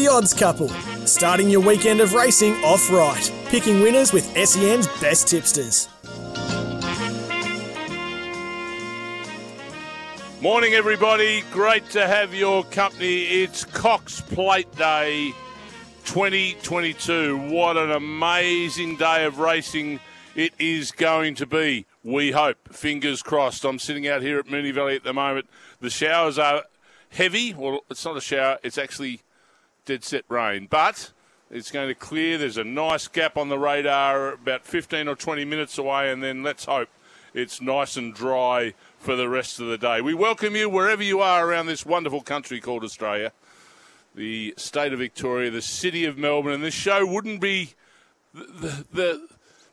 The Odds Couple, starting your weekend of racing off right, picking winners with SEN's best tipsters. Morning, everybody. Great to have your company. It's Cox Plate Day 2022. What an amazing day of racing it is going to be. We hope. Fingers crossed. I'm sitting out here at Moonee Valley at the moment. The showers are heavy. Well, it's not a shower, it's actually dead set rain. But it's going to clear. There's a nice gap on the radar about 15 or 20 minutes away, and then let's hope it's nice and dry for the rest of the day. We welcome you wherever you are around this wonderful country called Australia, the state of Victoria, the city of Melbourne, and this show wouldn't be the, the,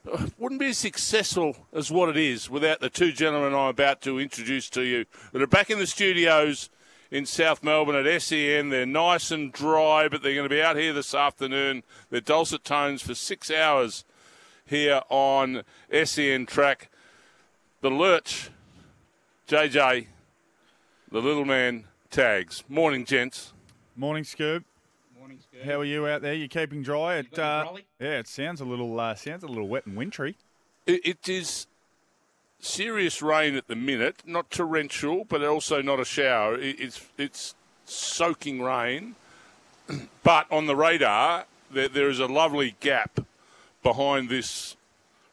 the wouldn't be as successful as what it is without the two gentlemen I'm about to introduce to you that are back in the studios in South Melbourne at SEN. They're nice and dry, but they're going to be out here this afternoon. They're dulcet tones for six hours here on SEN track. The Lurch, JJ, the little man, Taggs. Morning, gents. Morning, Scoob. Morning, Scoob. How are you out there? You keeping dry? It, uh, yeah, it sounds a little uh, sounds a little wet and wintry. It, it is serious rain at the minute, not torrential, but also not a shower. It's it's soaking rain, but on the radar there, there is a lovely gap behind this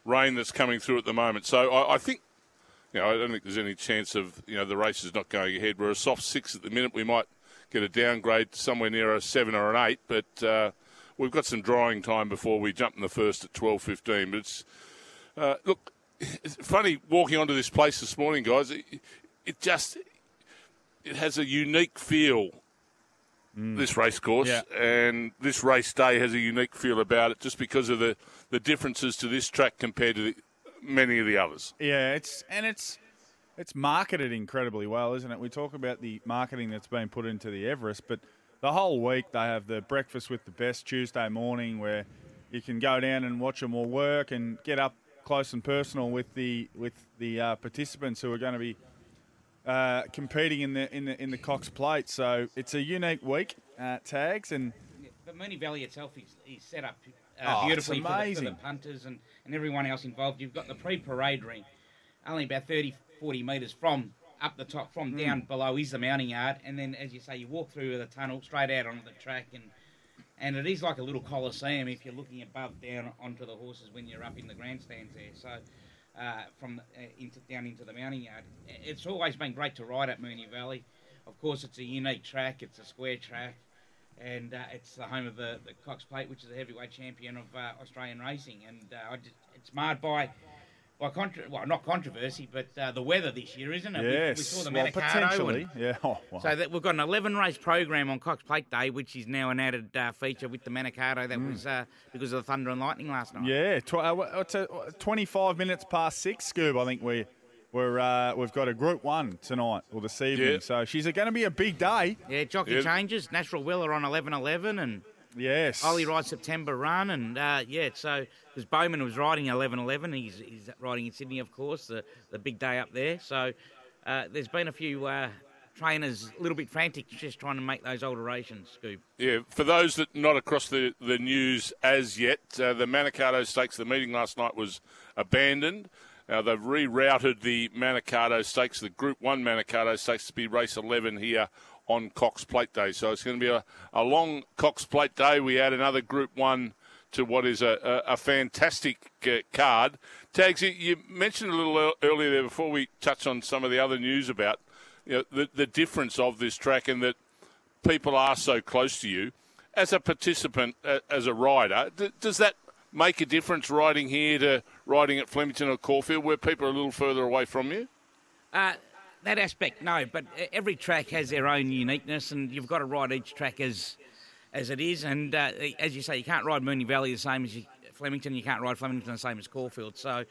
rain that's coming through at the moment. So I, I think. You know, I don't think there's any chance of you know the race is not going ahead. We're a soft six at the minute. We might get a downgrade somewhere near a seven or an eight, but uh, we've got some drying time before we jump in the first at twelve fifteen. But it's uh, look, it's funny walking onto this place this morning, guys. It, it just it has a unique feel. Mm. This race course Yeah. and this race day has a unique feel about it, just because of the, the differences to this track compared to the, many of the others. Yeah, it's and it's it's marketed incredibly well, isn't it? We talk about the marketing that's been put into the Everest, but the whole week they have the breakfast with the best Tuesday morning where you can go down and watch them all work and get up close and personal with the with the uh, participants who are going to be uh, competing in the in the in the Cox Plate. So it's a unique week uh, Taggs and But Moonee Valley itself is, is set up Oh, uh, it's beautifully for the, for the punters and, and everyone else involved. You've got the pre-parade ring, only about 30, 40 metres from up the top, from Hmm. down below is the mounting yard, and then as you say, you walk through the tunnel straight out onto the track, and and it is like a little coliseum if you're looking above down onto the horses when you're up in the grandstands there. So. Uh, from uh, into down into the mounting yard, it's always been great to ride at Moonee Valley. Of course, it's a unique track. It's a square track and uh, it's the home of the, the Cox Plate, which is the heavyweight champion of uh, Australian racing. And uh, just, it's marred by by contra- well, not controversy, but uh, the weather this year, isn't it? We- yes, we, saw the well, Manikato potentially, and- yeah. Oh, wow. so that we've got an 11 race program on Cox Plate Day, which is now an added uh, feature with the Manikato that was uh, because of the thunder and lightning last night. Yeah, tw- uh, it's a, 25 minutes past six, Scoob. I think we, we're, uh, we've got a Group 1 tonight or this evening. Yeah. So she's going to be a big day. Yeah, jockey Yeah. changes. Nash Rawiller on 11-11 and Yes. Ollie rides September run, and uh, yeah, so because Bowman was riding 11-11, he's, he's riding in Sydney, of course, the, the big day up there. So uh, there's been a few uh, trainers a little bit frantic just trying to make those alterations, Scoob. Yeah, for those that not across the, the news as yet, uh, the Manikato Stakes, the meeting last night was abandoned. Now they've rerouted the Manikato Stakes, the Group 1 Manikato Stakes, to be race 11 here on Cox Plate Day. So it's going to be a, a long Cox Plate Day. We add another Group 1 to what is a, a, a fantastic uh, card. Taggs, you, mentioned a little earlier there before we touch on some of the other news about you know, the, the difference of this track and that people are so close to you. As a participant, as a rider, does that make a difference riding here to riding at Flemington or Caulfield where people are a little further away from you? Uh, that aspect, no, but every track has their own uniqueness, and you've got to ride each track as as it is. And uh, as you say, you can't ride Moonee Valley the same as you, Flemington. You can't ride Flemington the same as Caulfield. So,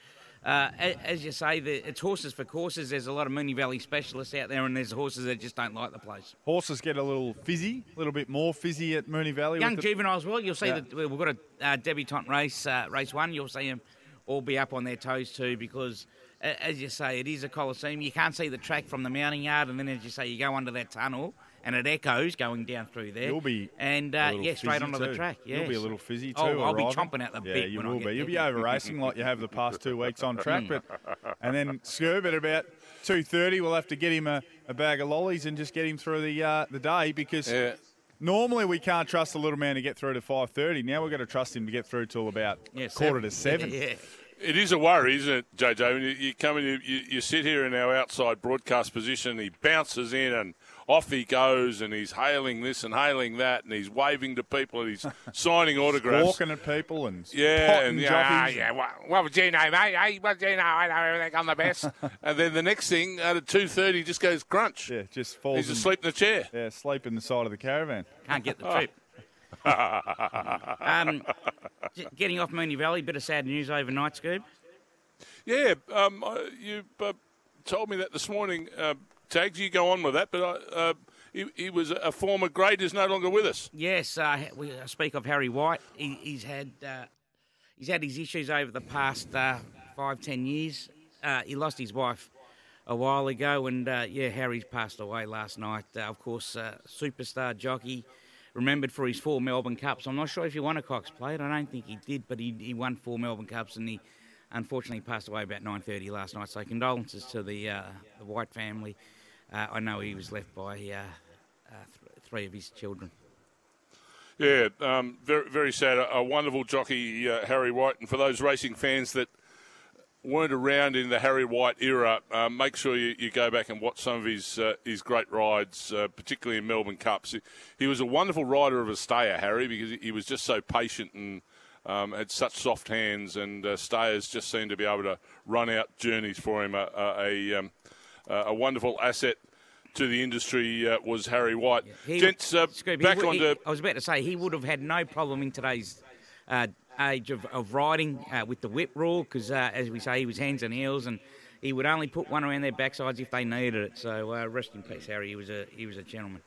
uh, as you say, the, it's horses for courses. There's a lot of Moonee Valley specialists out there, and there's horses that just don't like the place. Horses get a little fizzy, a little bit more fizzy at Moonee Valley. Young juveniles, well, you'll see Yeah. that we've got a uh, debutante race, uh, race one. You'll see them all be up on their toes too, because as you say, it is a coliseum. You can't see the track from the mounting yard, and then as you say, you go under that tunnel, and it echoes going down through there. You'll be and a uh, little yeah, straight fizzy onto too. the track. You'll be a little fizzy too. Oh, I'll be chomping at the yeah, bit you when I will get be. You'll be over racing like you have the past two weeks on track, but and then Scoob at about two thirty, we'll have to get him a, a bag of lollies and just get him through the uh, the day because. Yeah. Normally we can't trust the little man to get through to five thirty. Now we've got to trust him to get through till about Yeah, quarter to seven. yeah. It is a worry, isn't it, JJ? When you, you come in, you, you, you sit here in our outside broadcast position, he bounces in and off he goes, and he's hailing this and hailing that, and he's waving to people and he's signing autographs. Walking at people and Yeah, potting and yeah, jockeys. Ah, yeah. What, what would you know, mate? Hey, what do you know? I know everything. I'm the best. and then the next thing, at two thirty, just goes crunch. Yeah, just falls. He's in- asleep in the chair. Yeah, sleep in the side of the caravan. Can't get the oh. trip. um, getting off Moonee Valley, bit of sad news overnight, Scoob. Yeah, um, you uh, told me that this morning. Uh, Taggs, you go on with that, but I, uh, he, he was a former great, is no longer with us. Yes, uh, we speak of Harry White. He, he's had uh, he's had his issues over the past uh, five ten years. Uh, he lost his wife a while ago, and uh, yeah, Harry's passed away last night. Uh, of course, uh, superstar jockey, remembered for his four Melbourne Cups. I'm not sure if he won a Cox Plate. I don't think he did, but he, he won four Melbourne Cups, and he unfortunately passed away about 9:30 last night. So condolences to the uh, the White family. Uh, I know he was left by uh, uh, th- three of his children. Yeah, um, very, very sad. A, a wonderful jockey, uh, Harry White. And for those racing fans that weren't around in the Harry White era, uh, make sure you, you go back and watch some of his uh, his great rides, uh, particularly in Melbourne Cups. He, he was a wonderful rider of a stayer, Harry, because he, was just so patient and um, had such soft hands, and uh, stayers just seemed to be able to run out journeys for him. A, a, a, um, a wonderful asset to the industry uh, was Harry White. He- Gents, uh, Scoob, he back would- he- I was about to say he would have had no problem in today's uh, age of, of riding uh, with the whip rule because, uh, as we say, he was hands and heels, and he would only put one around their backsides if they needed it. So uh, rest in peace, Harry. He was a he was a gentleman.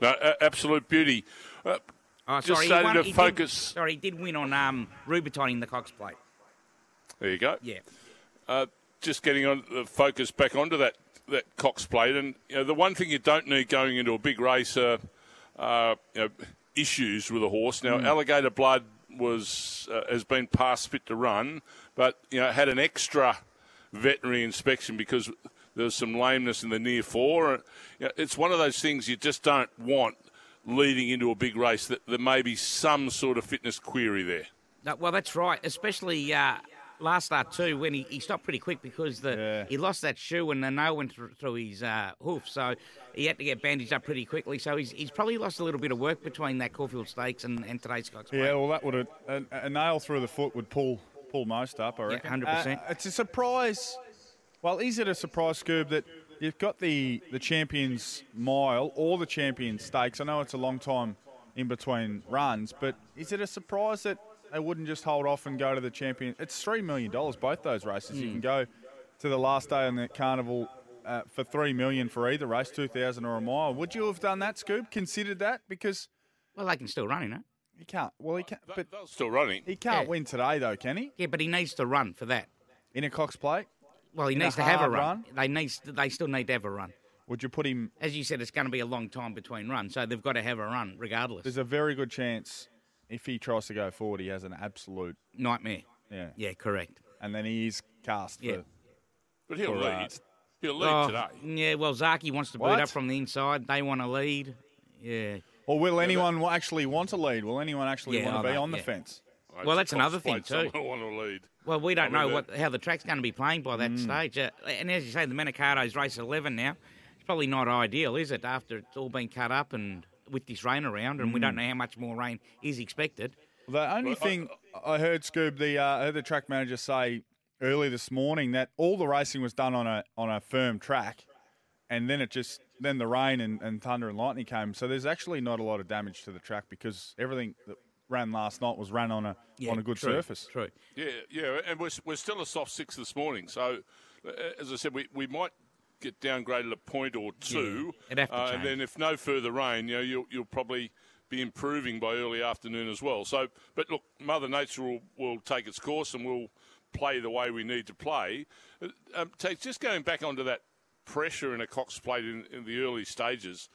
no, absolute beauty. Uh, Oh, Just sorry, he started won- to he did- focus- sorry, he did win on um, Rubiton in the Cox Plate. there you go. Yeah. Uh, just getting on the focus back onto that that Cox plate, and you know, the one thing you don't need going into a big race are uh, you know, issues with a horse. Now, Alligator Blood was uh, has been past fit to run, but you know had an extra veterinary inspection because there was some lameness in the near fore. You know, it's one of those things you just don't want leading into a big race that there may be some sort of fitness query there. No, well, that's right. Especially uh, last start too, when he, he stopped pretty quick because the Yeah. he lost that shoe and the nail went through, through his uh, hoof, so he had to get bandaged up pretty quickly. So he's, he's probably lost a little bit of work between that Caulfield Stakes and, and today's Cox. Yeah, well, that would have a, a nail through the foot would pull pull most up. I Yeah, reckon. 100%. Uh, it's a surprise. Well, is it a surprise, Scoob, that you've got the the Champions Mile or the Champions Stakes? I know it's a long time in between runs, but is it a surprise that they wouldn't just hold off and go to the Champion? It's three million dollars both those races. Hmm. You can go to the last day on the carnival. Uh, for three million for either race, two thousand or a mile. Would you have done that, Scoob? Considered that because Well, they can still run, you know. he can't. Well, he can't. But They're still running. he can't Yeah. win today, though, can he? Yeah, but he needs to run for that. In a Cox plate? Well, he In needs to have a run. run? They need they still need to have a run. Would you put him? As you said, it's going to be a long time between runs, so they've got to have a run regardless. There's a very good chance if he tries to go forward, he has an absolute Nightmare. yeah. Yeah, correct. And then he is cast Yeah. for. But he'll For, lead. uh, he'll lead Oh, today. Yeah, well, Zaaki wants to beat What? up from the inside. They want to lead. Yeah. Or will anyone wa- actually want to lead? Will anyone actually Yeah, want to be know, on the yeah. fence? It's Well, that's another thing too. Want to lead. Well, we don't I mean, know the- what how the track's going to be playing by that stage. Uh, and as you say, the Manikato's race 11 now. It's probably not ideal, is it, after it's all been cut up and with this rain around, and we don't know how much more rain is expected. The only thing I heard Scoob, the uh, I heard the track manager say early this morning that all the racing was done on a on a firm track, and then it just then the rain and, and thunder and lightning came. So there's actually not a lot of damage to the track because everything that ran last night was ran on a on a good true, surface. True. Yeah, yeah, and we're, we're still a soft six this morning. So, uh, as I said, we, we might get downgraded a point or two, it'd have to uh, and then if no further rain, you know, you'll, you'll probably be improving by early afternoon as well. So, but look, Mother Nature will, will take its course and we'll play the way we need to play. Uh, Um, Tate, just going back onto that pressure in a Cox plate in, in the early stages,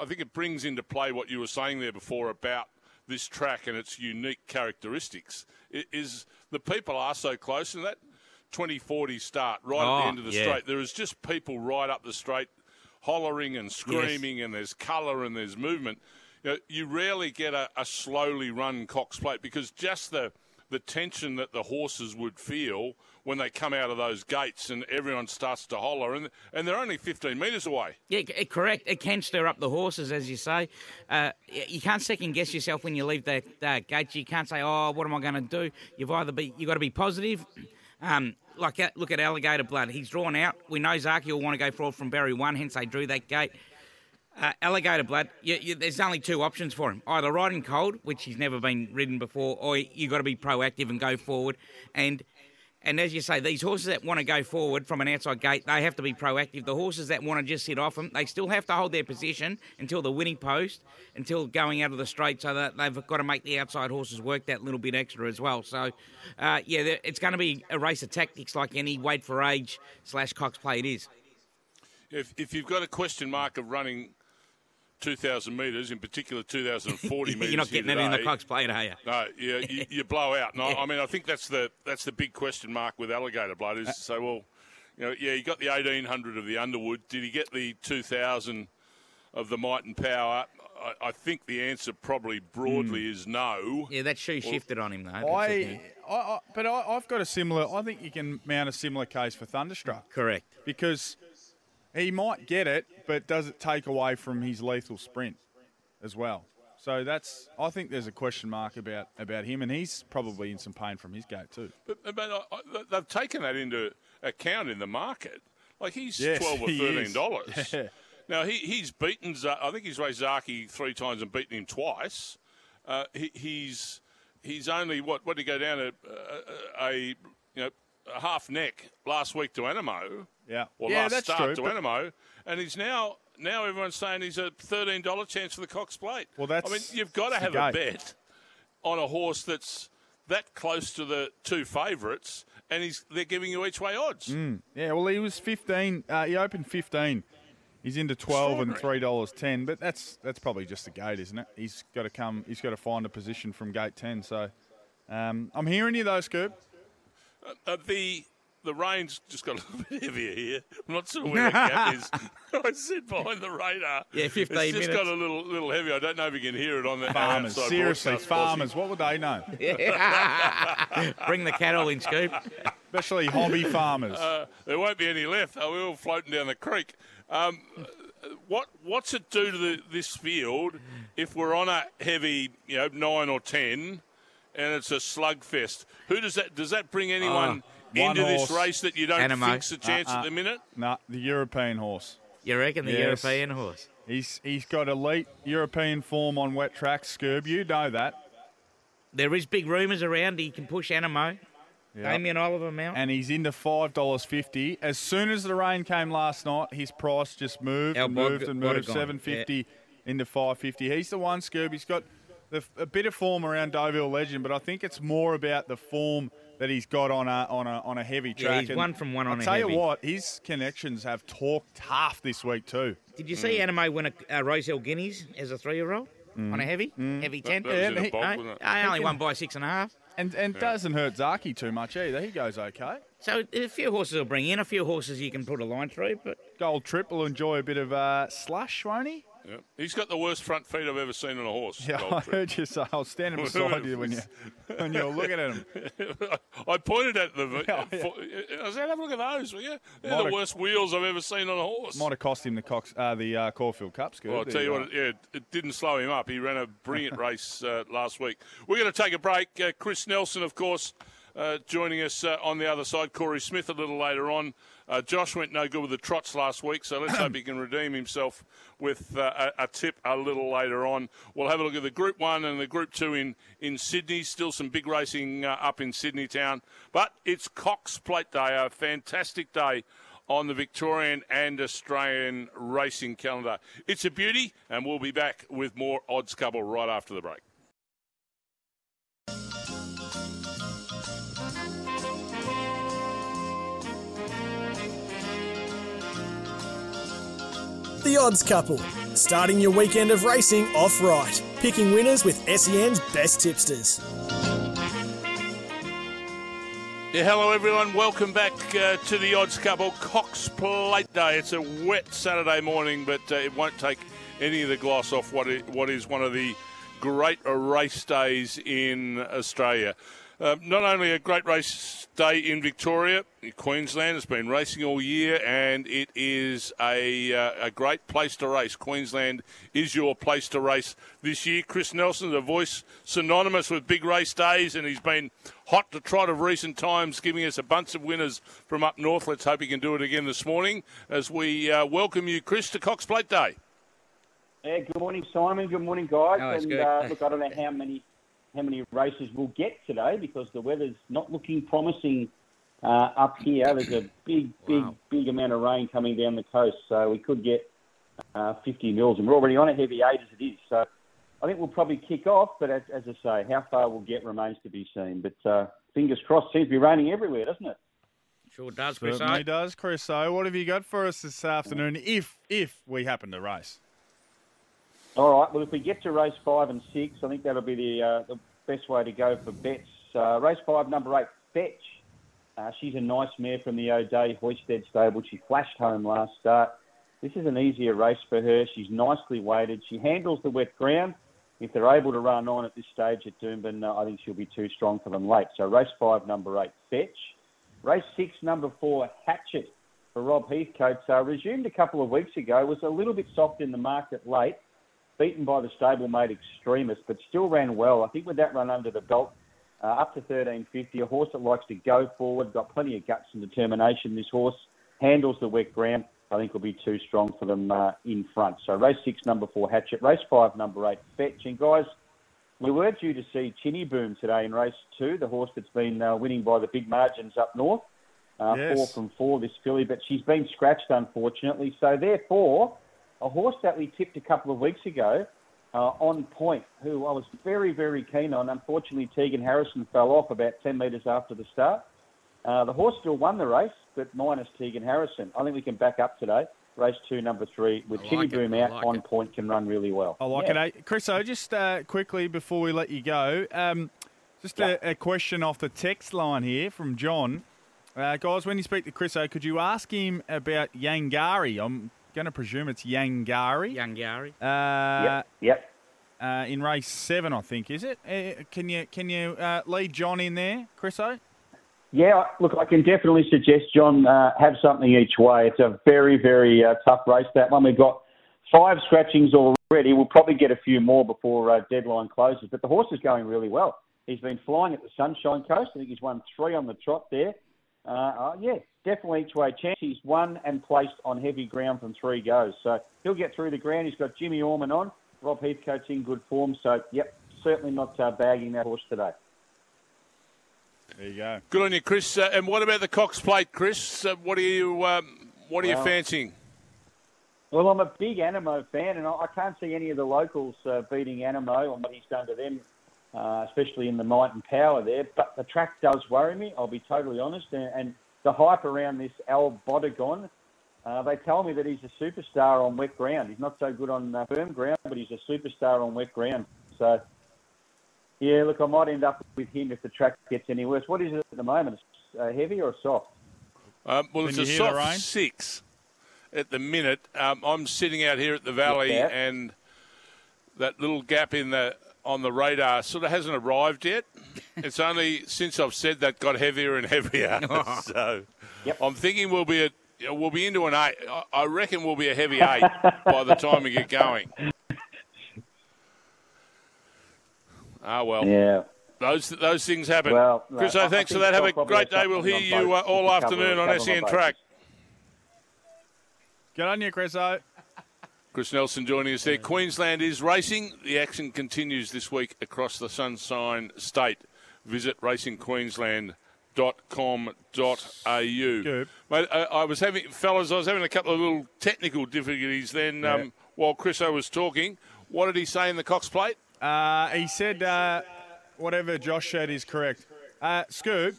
I think it brings into play what you were saying there before about this track and its unique characteristics. I- Is the people are so close, and that 2040 start right at Oh, the end of the yeah. straight, there is just people right up the straight hollering and screaming, and there's colour and there's movement. You, know, you rarely get a, a slowly run Cox plate because just the the tension that the horses would feel when they come out of those gates and everyone starts to holler, and and they're only 15 metres away. Yeah, correct. It can stir up the horses, as you say. Uh, you can't second guess yourself when you leave that uh, gate. You can't say, "Oh, what am I going to do?" You've either be you've got to be positive. Um, like uh, look at Alligator Blood. He's drawn out. We know Zaaki will want to go forward from barrier one, hence they drew that gate. Uh, alligator blood. You, you, there's only two options for him: either riding cold, which he's never been ridden before, or you've got to be proactive and go forward. And and as you say, these horses that want to go forward from an outside gate, they have to be proactive. The horses that want to just sit off them, they still have to hold their position until the winning post, until going out of the straight, so that they've got to make the outside horses work that little bit extra as well. So, uh, yeah, it's going to be a race of tactics like any wait for age slash Cox play it is. If, if you've got a question mark of running 2,000 metres, in particular 2,040 metres, You're not here getting it in the today, Cox plate, are you? No, you, you, you blow out. And I, I mean, I think that's the that's the big question mark with alligator blood is to say, well, you know, yeah, he got the 1800 of the Underwood. Did he get the 2000 of the Might and Power? I, I think the answer probably broadly Hmm. is no. Yeah, that shoe shifted on him though. That's I, thing. I, I but I, I've got a similar. I think you can mount a similar case for Thunderstruck Correct. because he might get it, but does it take away from his lethal sprint as well? So that's. I think there's a question mark about about him, and he's probably in some pain from his gate too. But, but I, I, they've taken that into account in the market. Like he's Yes, twelve or thirteen dollars. Yeah. Now he, he's beaten. I think he's raced Zaaki three times and beaten him twice. Uh, he, he's he's only what what did he go down a, a, a you know a half neck last week to Anamoe. Yeah. Or Yeah, last start true, to Anamoe, and he's now now everyone's saying he's a thirteen dollar chance for the Cox Plate. Well, that's- I mean you've got to have a bet on a horse that's that close to the two favourites, and he's they're giving you each way odds. Yeah, well, he was 15. Uh, he opened 15. He's into 12 and three dollars ten, but that's that's probably just the gate, isn't it? He's got to come. He's got to find a position from gate 10. So um, I'm hearing you though, Scoob. Uh, the the rain's just got a little bit heavier here. I'm not sure where the gap is. I sit behind the radar. Yeah, 15 It's just minutes. got a little little heavy. I don't know if you can hear it on the Farmers, seriously, farmers. What would they know? Bring the cattle in, Scoob. Especially hobby farmers. Uh, there won't be any left. We're all floating down the creek. Um, what what's it do to the, this field if we're on a heavy, you know, nine or ten, and it's a slugfest? Who does that does that bring anyone Uh, one into this race that you don't Anamoe. think's a chance Uh-uh. at the minute? nah, the European horse. You reckon the Yes. European horse? He's he's got elite European form on wet tracks, Scoob. You know that. There is big rumours around he can push Anamoe. Yeah. Damien Oliver Mount. and he's into five dollars fifty. As soon as the rain came last night, his price just moved How and bod- moved and bod- moved. gone, Seven fifty into five fifty. He's the one, Scoob. He's got the, a bit of form around Deauville Legend, but I think it's more about the form that he's got on a on a on a heavy Yeah, track. he's And one from one on I'll a tell heavy. you what, his connections have talked tough this week too. Did you see mm. Anamoe win a, uh, a Rosehill Guineas as a three-year-old mm. on a heavy, mm. heavy ten? That was in a he- no, wasn't it? I only won by six and a half. And and doesn't hurt Zaaki too much either. He goes okay. So a few horses will bring in, a few horses you can put a line through, but Gold Trip will enjoy a bit of uh, slush, won't he? Yeah. He's got the worst front feet I've ever seen on a horse. Yeah, I heard you say. I was standing beside you when you when you were looking at him. I pointed at them. Yeah, yeah. I said, "Have a look at those, will you? They're Might the have- worst wheels I've ever seen on a horse." Might have cost him the Cox, uh, the uh, Caulfield Cup skirt. Well, I'll tell you go. what, yeah, it didn't slow him up. He ran a brilliant race uh, last week. We're going to take a break. Uh, Chris Nelson, of course, uh, joining us uh, on the other side. Corey Smith a little later on. Uh, Josh went no good with the trots last week, so let's hope he can redeem himself with uh, a, a tip a little later on. We'll have a look at the Group 1 and the Group 2 in, in Sydney. Still some big racing uh, up in Sydney town. But it's Cox Plate Day, a fantastic day on the Victorian and Australian racing calendar. It's a beauty, and we'll be back with more odds couple right after the break. The Odds Couple, starting your weekend of racing off right, picking winners with SEN's best tipsters. Yeah, hello everyone. Welcome back uh, to the Odds Couple Cox Plate Day. It's a wet Saturday morning, but uh, it won't take any of the gloss off what what is one of the great race days in Australia. Uh, not only a great race day in Victoria, Queensland has been racing all year, and it is a, uh, a great place to race. Queensland is your place to race this year. Chris Nelson, the voice synonymous with big race days, and he's been hot to trot of recent times, giving us a bunch of winners from up north. Let's hope he can do it again this morning as we uh, welcome you, Chris, to Cox Plate Day. Yeah, good morning, Simon. Good morning, guys. Oh, and good. uh, look, I don't know how many how many races we'll get today because the weather's not looking promising uh, up here. There's a big, big, big amount of rain coming down the coast, so we could get uh, 50 mils, and we're already on a heavy eight as it is. So I think we'll probably kick off, but as, as I say, how far we'll get remains to be seen. But uh, fingers crossed, seems to be raining everywhere, doesn't it? Sure does, Chris. Certainly does, Chris. So, what have you got for us this afternoon? If if we happen to race, All right. Well, if we get to race five and six, I think that'll be the uh, the best way to go for bets. Uh, race five, number eight, Fetch. Uh, she's a nice mare from the O'Dea Hoysted stable. She flashed home last start. This is an easier race for her. She's nicely weighted. She handles the wet ground. If they're able to run on at this stage at Doomben, uh, I think she'll be too strong for them late. So race five, number eight, Fetch. Race six, number four, Hatchet for Rob Heathcote. So resumed a couple of weeks ago. Was a little bit soft in the market late beaten by the stablemate Extremist, but still ran well. I think with that run under the belt, uh, up to 13.50, a horse that likes to go forward, got plenty of guts and determination. This horse handles the wet ground. I think will be too strong for them uh, in front. So race six, number four, Hatchet. Race five, number eight, Fetch. And guys, we were due to see Chinny Boom today in race two, the horse that's been uh, winning by the big margins up north. Uh, Yes. Four from four, this filly, but she's been scratched, unfortunately. So therefore, a horse that we tipped a couple of weeks ago, uh, on point, who I was very, very keen on. Unfortunately, Tegan Harrison fell off about 10 metres after the start. Uh, the horse still won the race, but minus Tegan Harrison. I think we can back up today. Race two, number three, with I like it, Boom out like on it. point, can run really well. I like Yeah. it. eh? Chris, so just uh, quickly before we let you go, um, just a, a question off the text line here from John. Uh, guys, when you speak to Chris, O, could you ask him about Yangari? I'm going to presume it's Yangari. Young Gary. Uh, Yep, yep. uh, in race seven, I think, is it? Uh, can you can you uh, lead John in there, Chris? O? Yeah, look, I can definitely suggest John uh, have something each way. It's a very, very uh, tough race that one. We've got five scratchings already. We'll probably get a few more before uh, deadline closes. But the horse is going really well. He's been flying at the Sunshine Coast. I think he's won three on the trot there. Uh, uh, yeah, definitely each way chance. He's won and placed on heavy ground from three goes. So he'll get through the ground. He's got Jimmy Orman on. Rob Heathcote's in good form. So, yep, certainly not uh, bagging that horse today. There you go. Good on you, Chris. Uh, and what about the Cox Plate, Chris? Uh, what are you um, What are you fancying? Well, I'm a big Anamoe fan, and I I can't see any of the locals uh, beating Anamoe on what he's done to them, uh, especially in the might and power there. But the track does worry me, I'll be totally honest. And, and the hype around this El Bodegon, uh, they tell me that he's a superstar on wet ground. He's not so good on uh, firm ground, but he's a superstar on wet ground. So, yeah, look, I might end up with him if the track gets any worse. What is it at the moment? It's, uh, heavy or soft? Um, well, Can it's a soft six. at the minute. Um, I'm sitting out here at the valley, Yeah. and that little gap in the on the radar sort of hasn't arrived yet. it's only since I've said that got heavier and heavier. so Yep. I'm thinking we'll be at we'll be into an eight. I- I reckon we'll be a heavy eight by the time we get going. Ah well. Yeah. Those those things happen. Well, Chris, I- I thanks for that. Have a I'll probably great day. We'll hear you uh, all afternoon on Cover- SEN Track. Get on you, Chriso. Chris Nelson joining us there. Queensland is racing. The action continues this week across the Sunshine State. Visit racingqueensland.com.au. Good. Mate, I, I was having, fellas, I was having a couple of little technical difficulties then Yeah. um, while Chriso was talking. What did he say in the Cox plate? Uh, he said uh, whatever Josh said is correct. Uh, Scoob,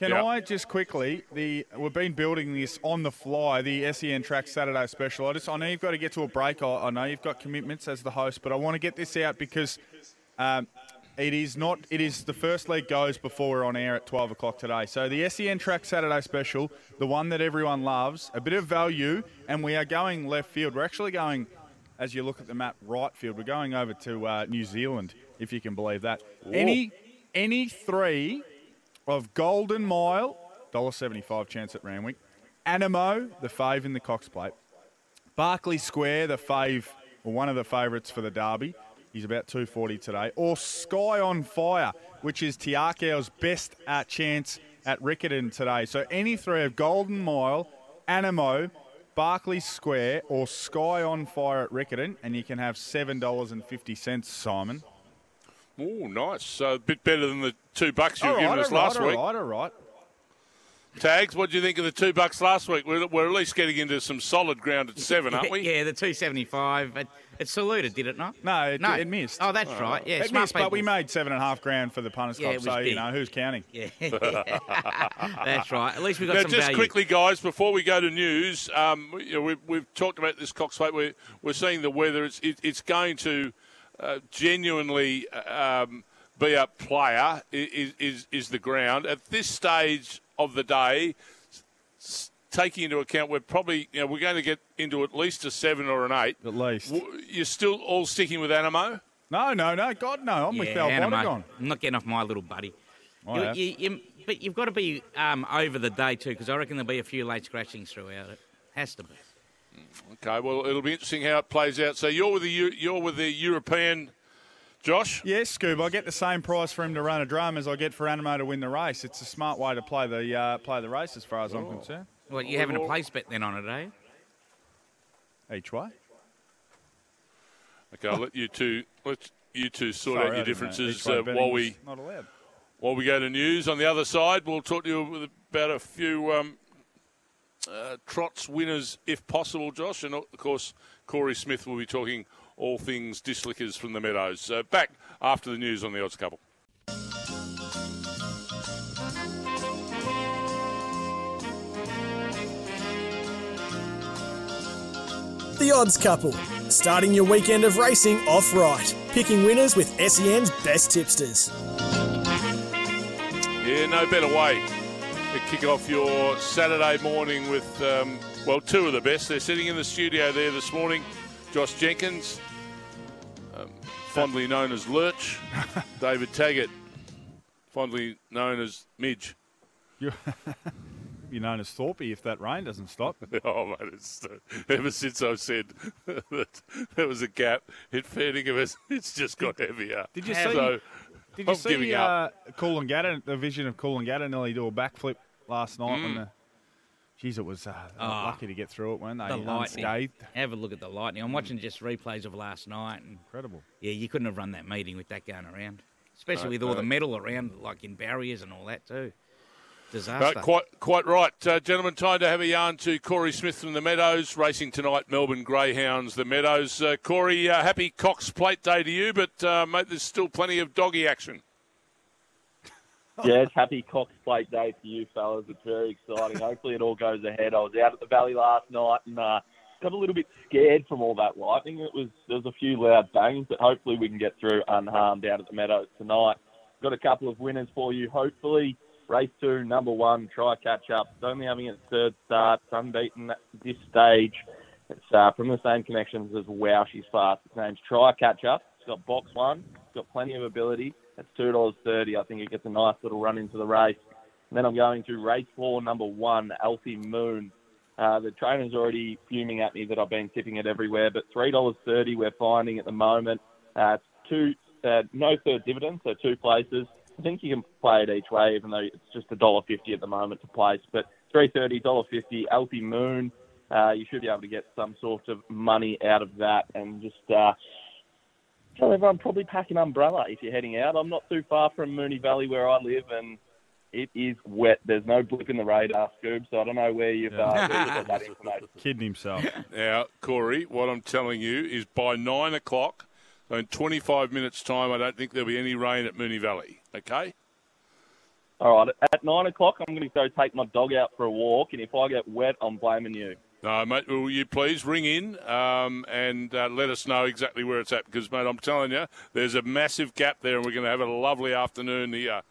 can Yeah. I just quickly the we've been building this on the fly, the SEN Track Saturday special. I just I know you've got to get to a break. I, I know you've got commitments as the host, but I want to get this out because um, it is not. It is the first leg goes before we're on air at twelve o'clock today. So the SEN Track Saturday special, the one that everyone loves, a bit of value, and we are going left field. We're actually going as you look at the map, right field. We're going over to uh, New Zealand, if you can believe that. Any any three of Golden Mile, $1.75 chance at Randwick, Anamoe, the fave in the Cox Plate, Berkeley Square, the fave, or one of the favourites for the Derby. He's about 240 today. Or Sky on Fire, which is Te Akau's best uh, chance at Riccarton today. So any three of Golden Mile, Anamoe, Berkeley Square, or Sky on Fire at Riccarton, and you can have $7.50, Simon. Oh, nice. So a bit better than the two bucks you were All giving us all right, last all week. right, all right. Taggs, what do you think of the two bucks last week? We're, we're at least getting into some solid ground at seven, aren't we? yeah, the 275. It, it saluted, did it not? No, it, No. it missed. Oh, that's right. Yeah, it smart missed, but we made seven and a half grand for the punters Yeah, club. it was So you know who's counting? Yeah, that's right. At least we got Now, some just value. quickly, guys, before we go to news, um, you know, we've, we've talked about this Cox Plate. We're, we're seeing the weather. It's, it, it's going to uh, genuinely um, be a player, is, is, is the ground. At this stage of the day, taking into account we're probably, you know, we're going to get into at least a seven or an eight. At least. You're still all sticking with Anamoe? No, no, no. God, no. I'm with yeah, Val Anamoe. Bodegon. I'm not getting off my little buddy. I You- you- you- but you've got to be um, over the day too, because I reckon there'll be a few late scratchings throughout it. Has to be. Okay, well, it'll be interesting how it plays out. So you're with the you're with the European, Josh. Yes, Scoob. I get the same price for him to run a drum as I get for Anamoe to win the race. It's a smart way to play the uh, play the race, as far as I'm concerned. Well, you're having a place bet then on it, eh? Each way. Okay, I'll let you two let you two sort Sorry, out your differences uh, while we not allowed. while we go to news. On the other side, we'll talk to you about a few um, uh, trots winners, if possible, Josh, and of course Corey Smith will be talking all things dishlickers from the Meadows. Uh, back after the news on the Odds Couple. The Odds Couple, starting your weekend of racing off right, picking winners with SEN's best tipsters. Yeah, no better way to kick off your Saturday morning with, um, well, two of the best. They're sitting in the studio there this morning. Josh Jenkins, um, fondly known as Lurch. David Taggart, fondly known as Midge. You're, you're known as Thorpey if that rain doesn't stop. Oh, mate, it's, uh, ever since I've said that there was a gap, it fair dinkum, it's, it's just got heavier. Did you so, see? Did you I'm giving see uh, Coolangatta, the vision of Coolangatta nearly do a backflip last night? Mm. When the, geez, it was uh, Oh, lucky to get through it, weren't they? The lightning. Unscathed. Have a look at the lightning. I'm watching just replays of last night, and Incredible. yeah, you couldn't have run that meeting with that going around, especially No, with all no. the metal around, like in barriers and all that too. Uh, quite, quite right, uh, gentlemen. Time to have a yarn to Corey Smith from the Meadows, racing tonight. Melbourne Greyhounds, the Meadows. Uh, Corey, uh, happy Cox Plate Day to you, but uh, mate, there's still plenty of doggy action. Yes, happy Cox Plate Day to you fellas. It's very exciting. Hopefully it all goes ahead. I was out at the Valley last night and uh, got a little bit scared from all that lightning. It was there was a few loud bangs, but hopefully we can get through unharmed out at the Meadows tonight. Got a couple of winners for you. Hopefully Race two, number one, try catch up. It's only having its third start. Unbeaten at this stage. It's uh, from the same connections as Wow, she's fast. Its name's Try Catch Up. It's got box one. It's got plenty of ability. It's two dollars thirty. I think it gets a nice little run into the race. And then I'm going to race four, number one, Alfie Moon. Uh, the trainer's already fuming at me that I've been tipping it everywhere, but three dollars thirty we're finding at the moment. Uh, it's two, uh, no third dividend, so two places. I think you can play it each way, even though it's just a dollar fifty at the moment to place. But three thirty, dollar fifty, Alfie Moon. Uh, you should be able to get some sort of money out of that, and just uh, tell everyone probably pack an umbrella if you're heading out. I'm not too far from Moonee Valley where I live, and it is wet. There's no blip in the radar, Scoob, so I don't know where you've, uh, where you've got that information. Kidding himself. Now, Corey, what I'm telling you is by nine o'clock, so in 25 minutes' time, I don't think there'll be any rain at Moonee Valley. Okay? All right, at nine o'clock, I'm going to go take my dog out for a walk, and if I get wet, I'm blaming you. No, mate, will you please ring in um, and uh, let us know exactly where it's at? Because, mate, I'm telling you, there's a massive gap there, and we're going to have a lovely afternoon here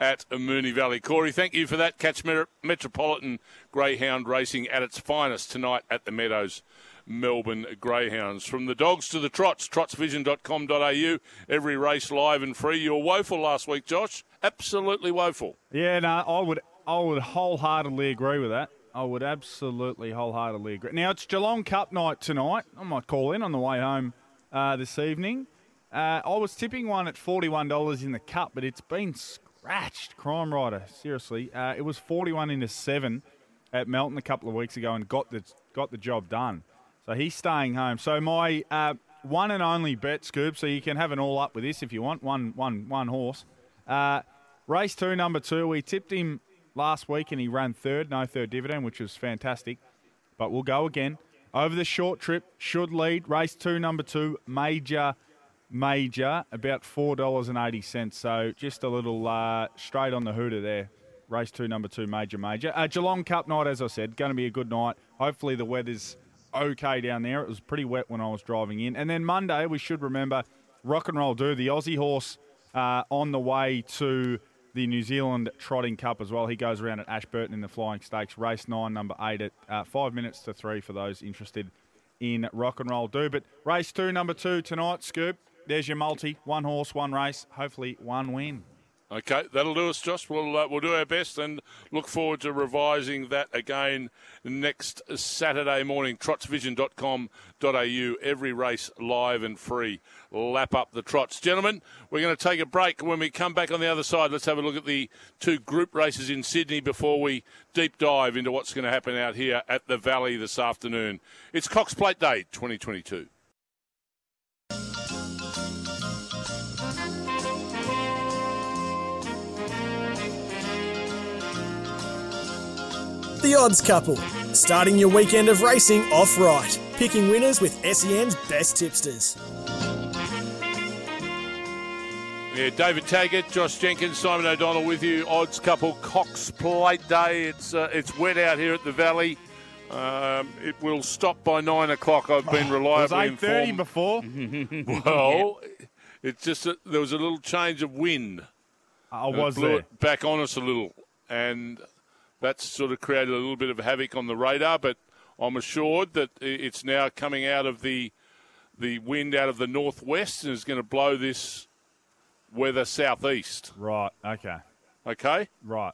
at Moonee Valley. Corey, thank you for that. Catch Metropolitan Greyhound Racing at its finest tonight at the Meadows. Melbourne Greyhounds. From the dogs to the trots, trotsvision.com.au. Every race live and free. You were woeful last week, Josh. Absolutely woeful. Yeah, no, I would, I would wholeheartedly agree with that. I would absolutely wholeheartedly agree. Now it's Geelong Cup night tonight. I might call in on the way home uh, this evening. Uh, I was tipping one at forty-one dollars in the cup, but it's been scratched. Crime Rider, seriously, uh, it was forty-one into seven at Melton a couple of weeks ago and got the got the job done. So he's staying home. So my uh, one and only bet, Scoob. So you can have an all up with this if you want. One, one, one horse. Uh, race two, number two. We tipped him last week and he ran third, no third dividend, which was fantastic. But we'll go again over the short trip. Should lead race two, number two, major, major, about four dollars and eighty cents. So just a little uh, straight on the hooter there. Race two, number two, major, major. Uh, Geelong Cup night, as I said, going to be a good night. Hopefully the weather's okay down there. It was pretty wet when I was driving in. And then Monday, we should remember Rock and Roll Do, the Aussie horse uh, on the way to the New Zealand Trotting Cup as well. He goes around at Ashburton in the Flying Stakes, race nine, number eight at uh, five minutes to three for those interested in Rock and Roll Do. But race two, number two tonight, Scoob. There's your multi, one horse, one race, hopefully one win. Okay, that'll do us, Josh. We'll uh, we'll do our best and look forward to revising that again next Saturday morning. Trotsvision.com.au. Every race live and free. Lap up the trots, gentlemen. We're going to take a break. When we come back on the other side, let's have a look at the two group races in Sydney before we deep dive into what's going to happen out here at the Valley this afternoon. It's Cox Plate Day 2022. The Odds Couple, starting your weekend of racing off right, picking winners with SEN's best tipsters. Yeah, David Taggart, Josh Jenkins, Simon O'Donnell with you. Odds couple, Cox Plate Day. It's uh, it's wet out here at the Valley. Um, it will stop by nine o'clock. I've been reliably it was 8.30 informed. before. Well, it's just that there was a little change of wind. I And was it blew there. it back on us a little, and that's sort of created a little bit of havoc on the radar. But I'm assured that it's now coming out of the the wind out of the northwest and is going to blow this weather southeast. Right, okay. Okay, Right.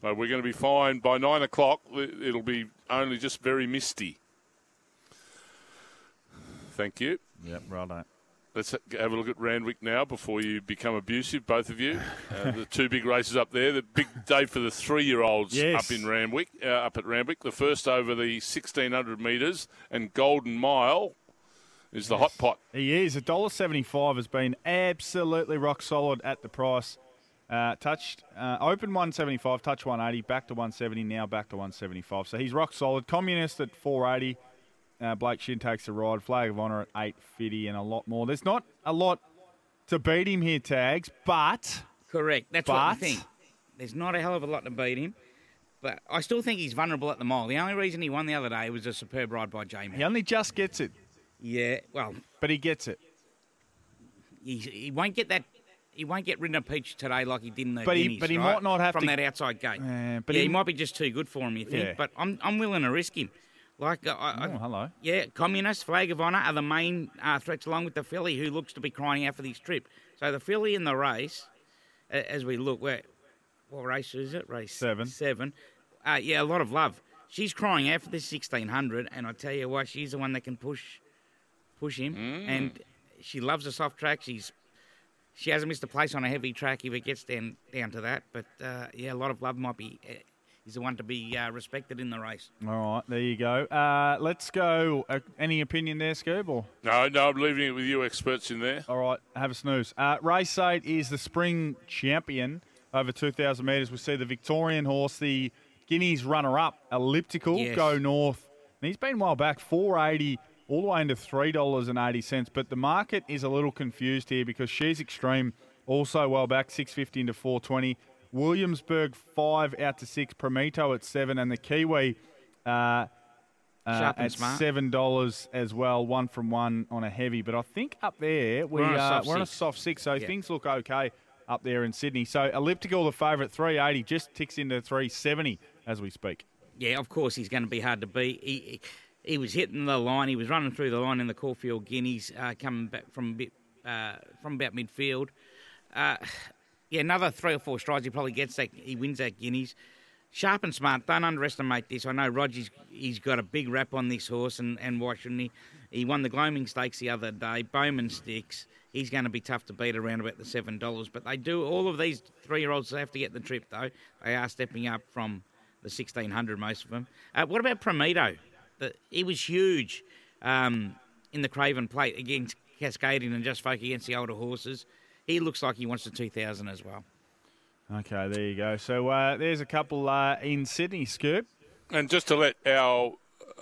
so we're going to be fine by nine o'clock. it- It'll be only just very misty. Thank you. Yep, right. Let's have a look at Randwick now before you become abusive, both of you. Uh, the two big races up there. The big day for the three-year-olds Yes. up in Randwick, uh, up at Randwick. The first over the 1600 metres and Golden Mile is the hot pot. He is. $1.75 has been absolutely rock solid at the price. Uh, touched, uh, open 175, touch 180, back to 170, now back to 175. So he's rock solid. Communist at 480. Uh, Blake Shin takes the ride. Flag of Honour at 850 and a lot more. There's not a lot to beat him here, Taggs, but Correct. That's what I think. There's not a hell of a lot to beat him, but I still think he's vulnerable at the mile. The only reason he won the other day was a superb ride by Jamie. he only just gets it. Yeah, well, But he gets it. he, he won't get that he won't get ridden a peach today like he did in the But he- but he right? might not have from to- that outside gate. Yeah, but yeah, he- he, might be just too good for him. You think? Yeah. But I'm I'm willing to risk him. Like I, I, Oh, hello. yeah, communist flag of honour are the main uh, threats, along with the filly, who looks to be crying out for this trip. So the filly in the race, a- as we look, where what race is it? Race Seven. Seven. Uh, yeah, a lot of love. She's crying out for this sixteen hundred, and I tell you what, she's the one that can push, push him. And she loves a soft track. She's she hasn't missed a place on a heavy track if it gets down down to that. But uh, yeah, a lot of love might be. Is the one to be uh, respected in the race. All right, there you go. Uh, let's go. Uh, any opinion there, Scoob? Or? No, no, I'm leaving it with you experts in there. All right, have a snooze. Uh, race eight is the spring champion over 2,000 metres. We see the Victorian horse, the Guineas runner-up, elliptical, Yes. go north. And he's been well back, 480 all the way into $3.80. But the market is a little confused here because she's extreme, also well back, 650 into 420. Williamsburg, five out to six. Promito at seven. And the Kiwi uh, uh, at smart. seven dollars as well, one from one on a heavy. But I think up there we We're on a uh, soft we're on a six. soft six, so Yeah. things look okay up there in Sydney. So elliptical, the favourite, three eighty, just ticks into three seventy as we speak. Yeah, of course he's going to be hard to beat. He, he, he was hitting the line. He was running through the line in the Caulfield Guineas, uh, coming back from a bit uh, from about midfield. Uh, yeah, another three or four strides, he probably gets that. He wins that Guineas. Sharp and smart. Don't underestimate this. I know Roger's he's got a big rap on this horse, and, and why shouldn't he? He won the Gloaming Stakes the other day. Bowman sticks. He's going to be tough to beat around about the seven dollars. But they do all of these three-year-olds have to get the trip though. They are stepping up from the sixteen hundred, most of them. Uh, what about Promito? The, he was huge um, in the Craven Plate against Cascadian and Just Folk against the older horses. He looks like he wants the two thousand as well. Okay, there you go. So uh, there's a couple uh, in Sydney, Scoob. And just to let our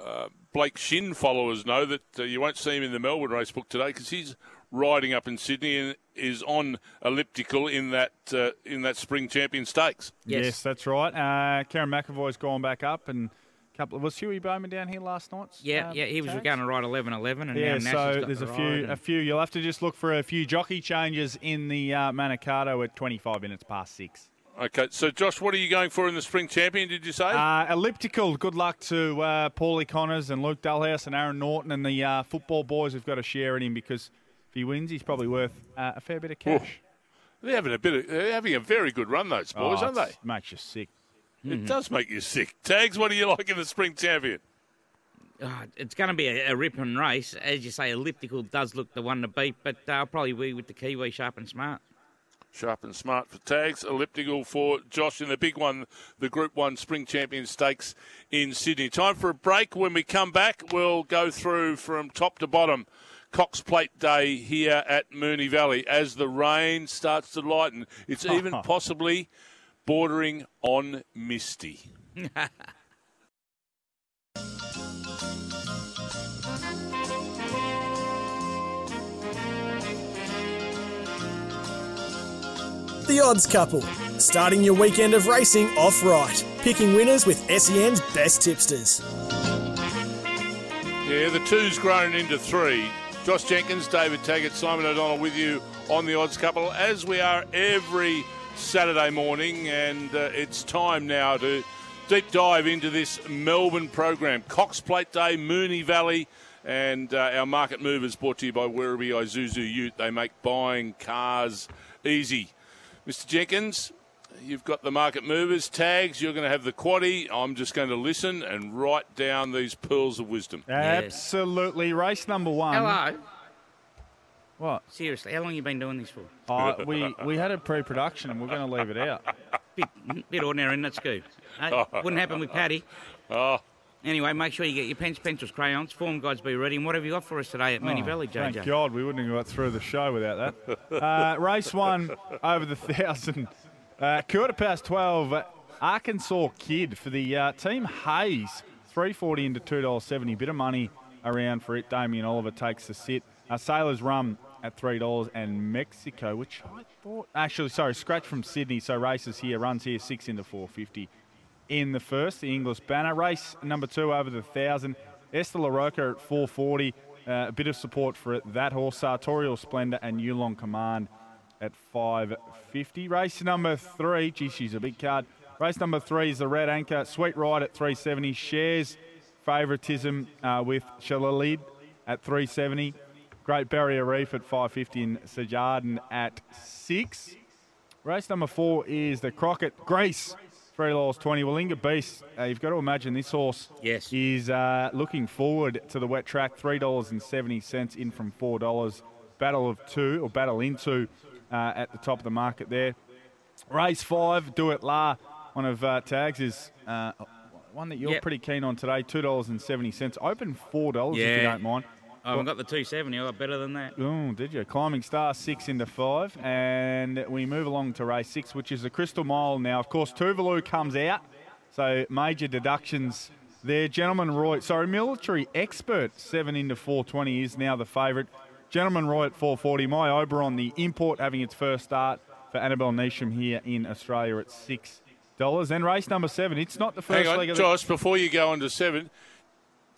uh, Blake Shinn followers know that uh, you won't see him in the Melbourne race book today because he's riding up in Sydney and is on elliptical in that uh, in that Spring Champion Stakes. Yes, that's right. Uh, Kerrin McEvoy's gone back up, and a of, was Huey Bowman down here last night. Yeah, um, yeah, he was Taggs? going to ride 11-11, and Yeah, now so got there's the a few, ride a few. You'll have to just look for a few jockey changes in the uh, Manikato at 25 minutes past six. Okay, so Josh, what are you going for in the Spring Champion? Did you say? Uh, elliptical. Good luck to uh, Paulie Connors and Luke Dahlhaus and Aaron Norton and the uh, football boys. We've got to share in him because if he wins, he's probably worth uh, a fair bit of cash. they're having a bit. Of, they're having a very good run, those boys, Oh, aren't they? Makes you sick. It does make you sick. Taggs, what do you like in the Spring Champion? Ah, it's going to be a, a ripping race. As you say, elliptical does look the one to beat, but uh, I'll probably be with the Kiwi sharp and smart. Sharp and smart for Taggs. Elliptical for Josh in the big one, the Group 1 Spring Champion Stakes in Sydney. Time for a break. When we come back, we'll go through from top to bottom. Cox Plate Day here at Moonee Valley as the rain starts to lighten. It's even possibly bordering on misty. The Odds Couple, starting your weekend of racing off right, picking winners with SEN's best tipsters. Yeah, the two's grown into three. Josh Jenkins, David Taggart, Simon O'Donnell with you on the odds couple, as we are every Saturday morning. And uh, it's time now to deep dive into this Melbourne program. Cox Plate Day, Moonee Valley, and uh, our market movers brought to you by Werribee Isuzu Ute. They make buying cars easy. Mr. Jenkins, you've got the market movers Taggs. You're going to have the quaddy. I'm just going to listen and write down these pearls of wisdom. Absolutely. Race number one. Hello. What? Seriously, how long you been doing this for? Oh, we, we had a pre production and we're going to leave it out. Bit, bit ordinary in that Scoob. Uh, wouldn't happen with Paddy. Oh. Anyway, make sure you get your pens, pencils, crayons, form guides be ready. And what have you got for us today at Moonee Oh, Valley, JJ? Thank God we wouldn't have got through the show without that. Uh, race one over the thousand. Uh, quarter past 12. uh, Arkansas Kid for the uh, team Hayes. 340 into $2.70. Bit of money around for it. Damien Oliver takes the sit. Uh, Sailor's Rum at $3 and Mexico, which I thought. Actually, sorry, scratch from Sydney. So races here, runs here, 6 into 450 in the first, the English banner. Race number two over the 1,000. Esther LaRocca at 440. Uh, a bit of support for it. That horse, Sartorial Splendor and Yulong Command at 550. Race number three, gee, she's a big card. Race number three is the Red Anchor. Sweet Ride at 370. Shares favouritism uh, with Shalalid at 370. Great Barrier Reef at 550 and Sajardin at 6. Race number four is the Crockett Grace. Three dollars twenty. Willinga Beast. Uh, you've got to imagine this horse Yes. is uh, looking forward to the wet track. Three dollars and seventy cents in from four dollars. Battle of two or battle into uh, at the top of the market there. Race five. Do it la. One of uh, Taggs is uh, one that you're Yep. pretty keen on today. Two dollars and seventy cents. Open four dollars if you don't mind. I haven't got the 270. I got better than that. Oh, did you? Climbing Star six into five, and we move along to race six, which is the Crystal Mile. Now, of course, Tuvalu comes out, so major deductions there. Gentleman Roy, sorry, military expert seven into four twenty is now the favourite. Gentleman Roy at four forty. My Oberon, the import, having its first start for Annabelle Neesham here in Australia at six dollars. And race number seven. It's not the first Hang on, leg of the Josh, before you go on to seven,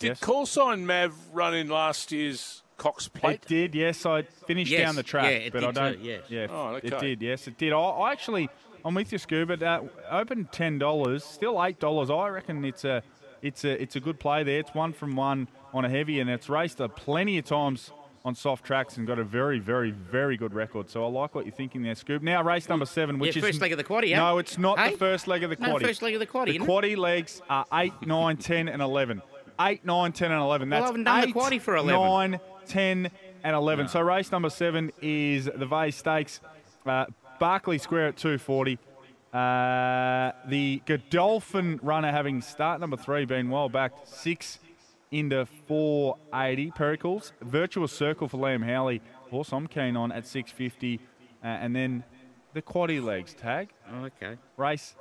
did Yes. call sign Mav run in last year's Cox Plate? It did, yes. I finished Yes, down the track, yeah, it but did I don't. too, yes. Yeah, Oh, it did. Yes, it did. I, I actually, I'm with you, Scuba. Uh, open ten dollars, still eight dollars. I reckon it's a, it's a, it's a good play there. It's one from one on a heavy, and it's raced uh, plenty of times on soft tracks and got a very, very, very good record. So I like what you're thinking there, Scoob. Now race number seven, which Yeah, is first leg of the quaddy, yeah? No, it's not Hey? the first leg of the No, quaddy. first leg of the quaddy, The isn't quaddy legs are eight, nine, 10, and eleven. Eight, nine, 10, and eleven. Well, I That's haven't done the quaddy for 11. 9, 10, and 11. So race number seven is the Vay Stakes. Uh, Berkeley Square at 240. Uh, the Godolphin runner having start number three been well backed. Six into 480. Pericles. Virtuous Circle for Liam Howley. Horse I'm keen on at 650. Uh, and then the quaddy legs tag. Oh, okay. Race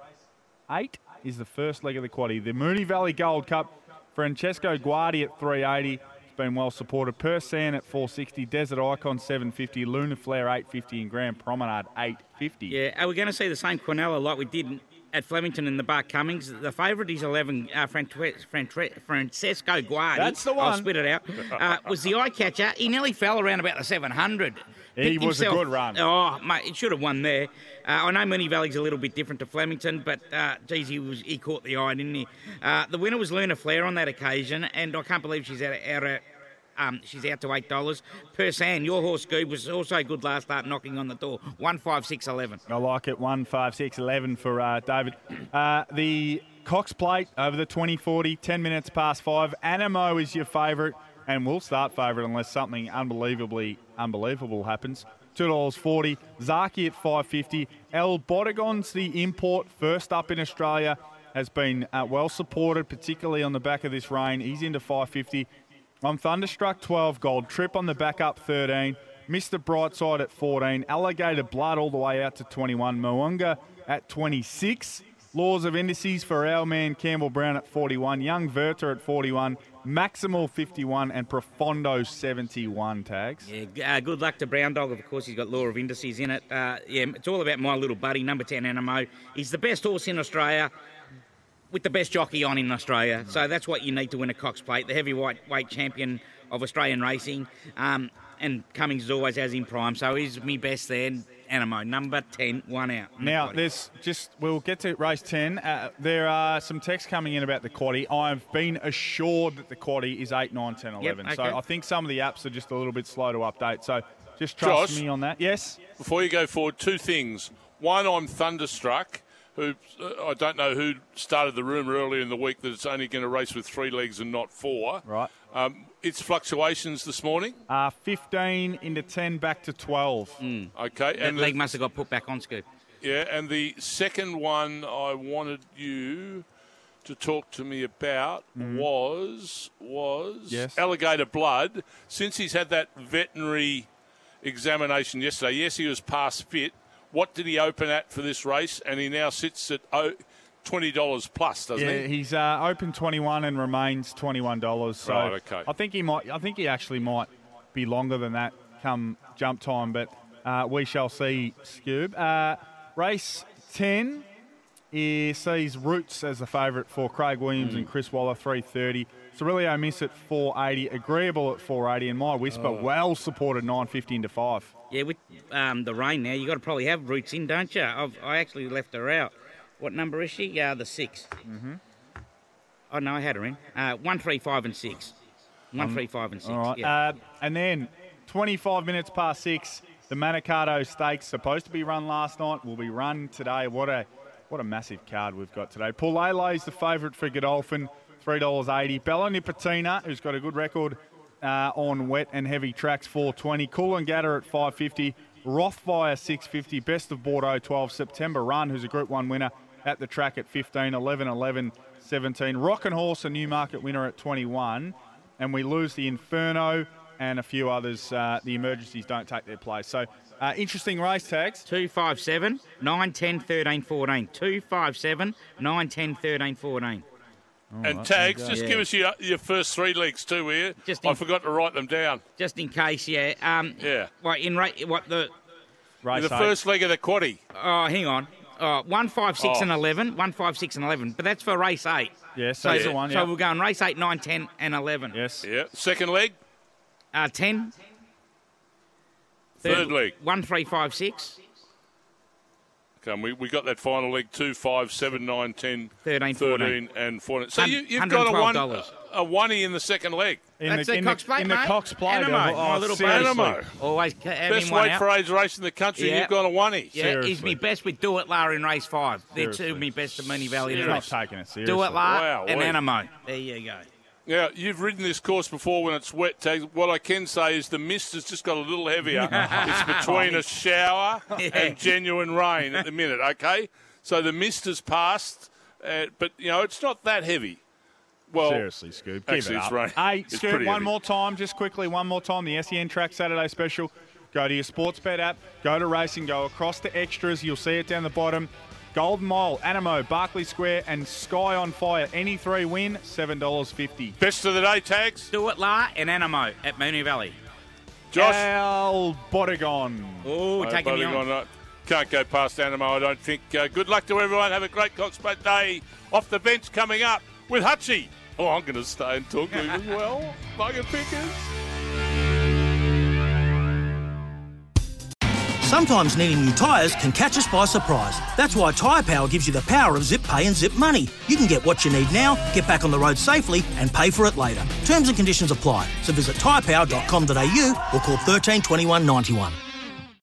eight is the first leg of the quaddy. The Moonee Valley Gold Cup. Francesco Guardi at 380. It's been well supported. Persan at 460. Desert Icon 750. Luna Flare 850. And Grand Promenade 850. Yeah, are we going to see the same Quinella like we did at Flemington in the Bart Cummings? The favourite is 11, uh, Francesco Guardi. That's the one. I'll spit it out. Uh, was the eye catcher. He nearly fell around about the 700. He was a good run. Oh, mate, it should have won there. Uh, I know Moonee Valley's a little bit different to Flemington, but uh, geez, he was he caught the eye, didn't he? Uh, the winner was Luna Flair on that occasion, and I can't believe she's out, out of. Um, she's out to eight dollars. Per Persan, your horse Goob was also good last start, knocking on the door. One five six eleven. I like it. One, five, six, eleven for uh, David. Uh, the Cox Plate over the 2040, 10 minutes past five. Anamoe is your favourite, and will start favourite unless something unbelievably unbelievable happens. Two dollars forty. Zaaki at five fifty. El Bodegon's the import first up in Australia. Has been uh, well supported, particularly on the back of this rain. He's into five fifty. I'm Thunderstruck 12 gold. Trip on the back up 13. Mr. Brightside at 14. Alligator Blood all the way out to 21. Moonga at 26. Laws of Indices for our man Campbell Brown at 41. Young Werther at 41. Maximal 51. And Profondo 71 Taggs. Yeah, uh, good luck to Brown Dog. Of course, he's got Law of Indices in it. Uh, yeah, it's all about my little buddy, number 10 Anamoe. He's the best horse in Australia with the best jockey on in Australia. So that's what you need to win a Cox Plate, the heavyweight weight champion of Australian racing. Um, and Cummings is always has in prime. So he's me best there. Anamoe, number 10, one out. Now, there's just, we'll get to race 10. Uh, there are some texts coming in about the quaddy. I've been assured that the quaddy is 8, 9, 10, 11. So okay. I think some of the apps are just a little bit slow to update. So just trust Josh? me on that. Yes? Before you go forward, two things. One, I'm thunderstruck. Who uh, I don't know who started the rumor earlier in the week that it's only going to race with three legs and not four. Right. Um, its fluctuations this morning. Uh, 15 into 10 back to 12. Okay, that and the- leg must have got put back on Scoob. Yeah, and the second one I wanted you to talk to me about was was Yes. alligator blood. Since he's had that veterinary examination yesterday, yes, he was past fit. What did he open at for this race? And he now sits at oh, twenty dollars plus, doesn't Yeah, he? he's uh, open 21 and remains $21. So Right, okay. I think he might. I think he actually might be longer than that come jump time, but uh, we shall see. Scoob. Uh, race 10. he sees Roots as the favourite for Craig Williams Mm. and Chris Waller, 330. Cerilio Miss at 480, Agreeable at 480, and My Whisper Oh. well supported 950 into 5. Yeah, with um, the rain now, you've got to probably have roots in, don't you? I've, I actually left her out. What number is she? Uh, the 6 Mm-hmm. Oh no, I had her in. Uh, one, three, five, and six. One, three, five, and six. All right. Yeah. Uh, and then 25 minutes past 6, the Manikato Stakes, supposed to be run last night, will be run today. What a what a massive card we've got today. Paul is the favourite for Godolphin, $3.80. Bella Nipotina, who's got a good record uh, on wet and heavy tracks, 420. Coolangatta at 550. Rothfire 650. Best of Bordeaux 12. September Run, who's a Group 1 winner at the track at 15. 11 11 17. Rock and Horse, a Newmarket winner at 21. And we lose the Inferno and a few others. Uh, the emergencies don't take their place. So uh, interesting race Taggs. 257 9 10 13 14. 257 9 10 13 14. and Taggs, just Yeah. give us your, your first three legs too, will you? Just I forgot to write them down. Just in case, yeah. Um, Yeah. What in ra- what the Race the eight. first leg of the quaddy. Oh, hang on. Oh, one, five, six, Oh. and 11. One, five, six, and 11. But that's for race 8. Yes, So, that's so the one. Yeah. we're going race 8, 9, 10, and 11. yes. Yeah. Second leg, Uh, 10. third leg. 1, 3, 5, 6. Okay, we, we got that final leg two, five, seven, nine, 10, 13, 13, and 14. So Hun- you, you've got a one $112. A oney in the second leg. In That's the, the in Cox the, Plate, in the mate. Cox Plate. Anamoe, oh, my little seriously. Anamoe. Always ca- have Best him one weight out. for age race in the country. Yeah. You've got a oney. Yeah, he's Seriously. me best with Do It La in race 5. They're two Seriously. of me best of Moonee Valley He's in not race. taking it seriously. Do It La Wow, and wait. Anamoe. There you go. Now, you've ridden this course before when it's wet. Taggs. What I can say is the mist has just got a little heavier. it's between a shower Yeah. and genuine rain at the minute, okay? So the mist has passed, uh, but, you know, it's not that heavy. Well, Seriously, Scoob. Give Actually, it it's up. right. Hey, It's Scoob, pretty one heavy. more time, just quickly, one more time. The SEN Track Saturday special. Go to your sports bet app, go to racing, go across to extras. You'll see it down the bottom. Golden Mile, Anamoe, Berkeley Square, and Sky on Fire. Any three win, $7.50. best of the day, Taggs. Stuart It La and Anamoe at Moonee Valley. Josh. El Bodegon. Oh, Uh, taking me voting on. uh, Can't go past Anamoe, I don't think. Uh, good luck to everyone. Have a great Coxplate Day. Off the bench coming up with Hutchie. Oh, I'm going to stay and talk to him as well. Bugger pickers. Sometimes needing new tyres can catch us by surprise. That's why Tyre Power gives you the power of zip pay and zip money. You can get what you need now, get back on the road safely, and pay for it later. Terms and conditions apply. So visit tyrepower.com.au or call 13 21 91.